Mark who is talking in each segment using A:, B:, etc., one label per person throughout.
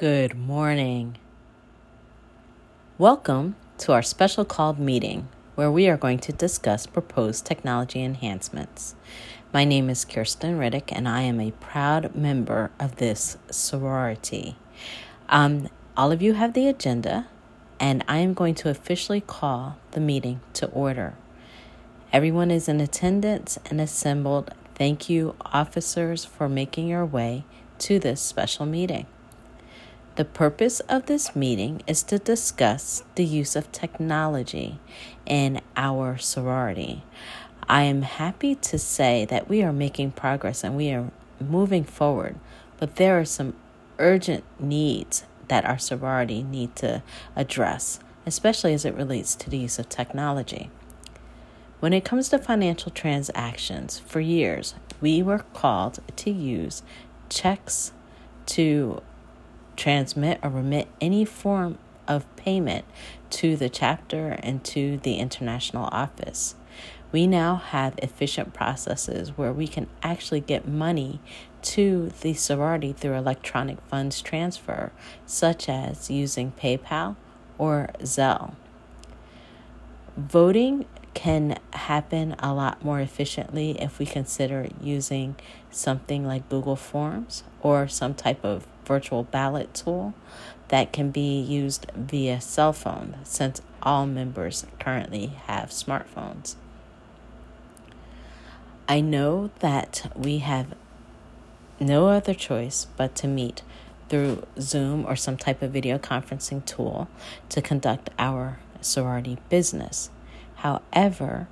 A: Good morning. Welcome to our special called meeting where we are going to discuss proposed technology enhancements. My name is Kirsten Riddick and I am a proud member of this sorority. Um, all of you have the agenda, and I am going to officially call the meeting to order. Everyone is in attendance and assembled. Thank you, officers, for making your way to this special meeting. The purpose of this meeting is to discuss the use of technology in our sorority. I am happy to say that we are making progress and we are moving forward, but there are some urgent needs that our sorority need to address, especially as it relates to the use of technology. When it comes to financial transactions, for years we were called to use checks to transmit or remit any form of payment to the chapter and to the international office. We now have efficient processes where we can actually get money to the sorority through electronic funds transfer, such as using PayPal or Zelle. Voting can happen a lot more efficiently if we consider using something like Google Forms or some type of virtual ballot tool that can be used via cell phone since all members currently have smartphones. I know that we have no other choice but to meet through Zoom or some type of video conferencing tool to conduct our sorority business. However,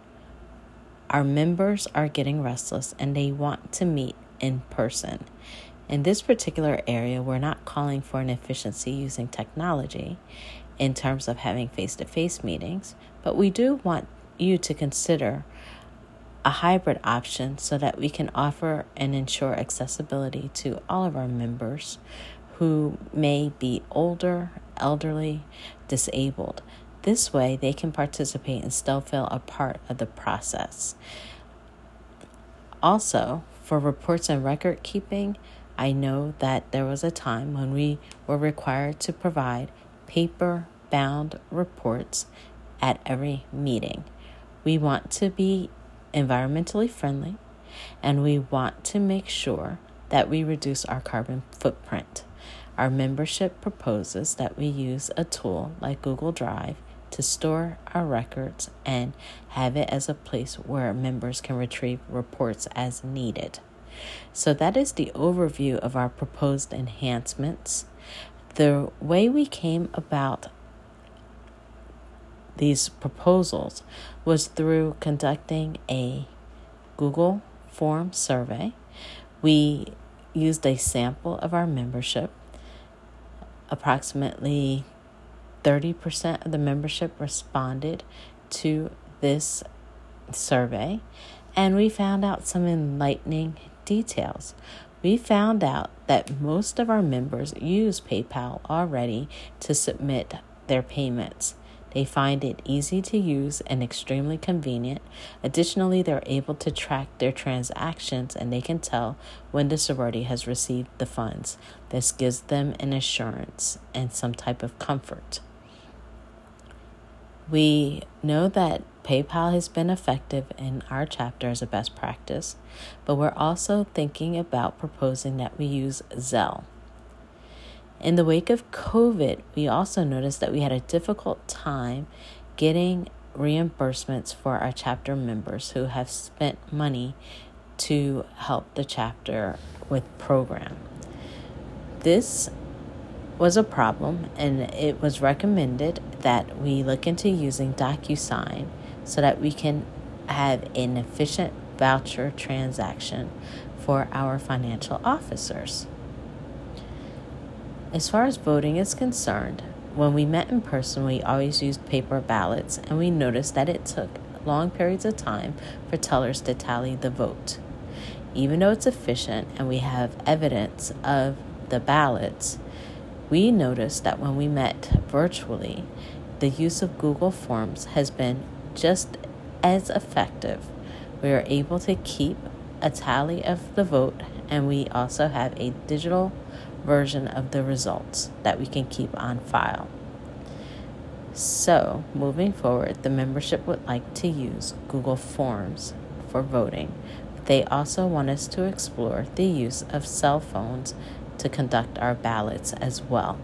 A: our members are getting restless and they want to meet in person. In this particular area, we're not calling for an efficiency using technology in terms of having face to face meetings, but we do want you to consider a hybrid option so that we can offer and ensure accessibility to all of our members who may be older, elderly, disabled. This way, they can participate and still feel a part of the process. Also, for reports and record keeping, I know that there was a time when we were required to provide paper bound reports at every meeting. We want to be environmentally friendly and we want to make sure that we reduce our carbon footprint. Our membership proposes that we use a tool like Google Drive to store our records and have it as a place where members can retrieve reports as needed. So, that is the overview of our proposed enhancements. The way we came about these proposals was through conducting a Google form survey. We used a sample of our membership. Approximately 30% of the membership responded to this survey, and we found out some enlightening details. We found out that most of our members use PayPal already to submit their payments. They find it easy to use and extremely convenient. Additionally, they're able to track their transactions and they can tell when the sorority has received the funds. This gives them an assurance and some type of comfort. We know that PayPal has been effective in our chapter as a best practice, but we're also thinking about proposing that we use Zelle. In the wake of COVID, we also noticed that we had a difficult time getting reimbursements for our chapter members who have spent money to help the chapter with program. This was a problem, and it was recommended that we look into using DocuSign so that we can have an efficient voucher transaction for our financial officers. As far as voting is concerned, when we met in person, we always used paper ballots, and we noticed that it took long periods of time for tellers to tally the vote. Even though it's efficient and we have evidence of the ballots, we noticed that when we met virtually, the use of Google Forms has been just as effective. We are able to keep a tally of the vote, and we also have a digital version of the results that we can keep on file. So, moving forward, the membership would like to use Google Forms for voting. They also want us to explore the use of cell phones to conduct our ballots as well.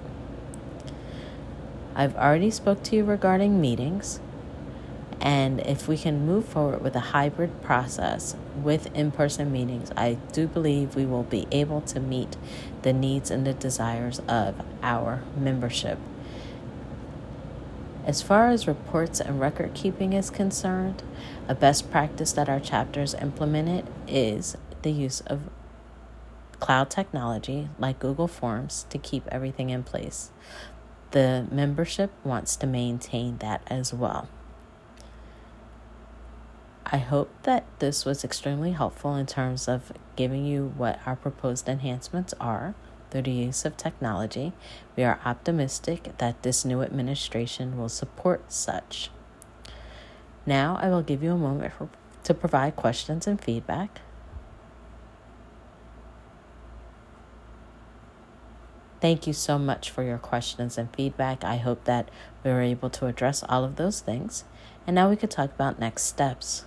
A: I've already spoke to you regarding meetings and if we can move forward with a hybrid process with in-person meetings, I do believe we will be able to meet the needs and the desires of our membership. As far as reports and record keeping is concerned, a best practice that our chapters implemented is the use of cloud technology like Google Forms to keep everything in place. The membership wants to maintain that as well. I hope that this was extremely helpful in terms of giving you what our proposed enhancements are through the use of technology. We are optimistic that this new administration will support such. Now, I will give you a moment for, to provide questions and feedback. Thank you so much for your questions and feedback. I hope that we were able to address all of those things. And now we could talk about next steps.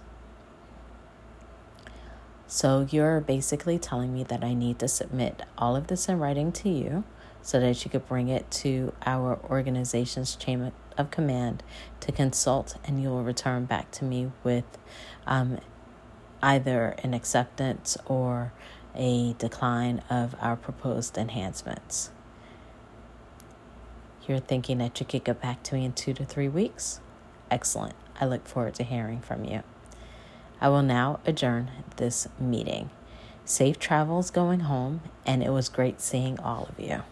A: So, you're basically telling me that I need to submit all of this in writing to you so that you could bring it to our organization's chain of command to consult, and you will return back to me with um, either an acceptance or a decline of our proposed enhancements. You're thinking that you could get back to me in two to three weeks? Excellent. I look forward to hearing from you. I will now adjourn this meeting. Safe travels going home, and it was great seeing all of you.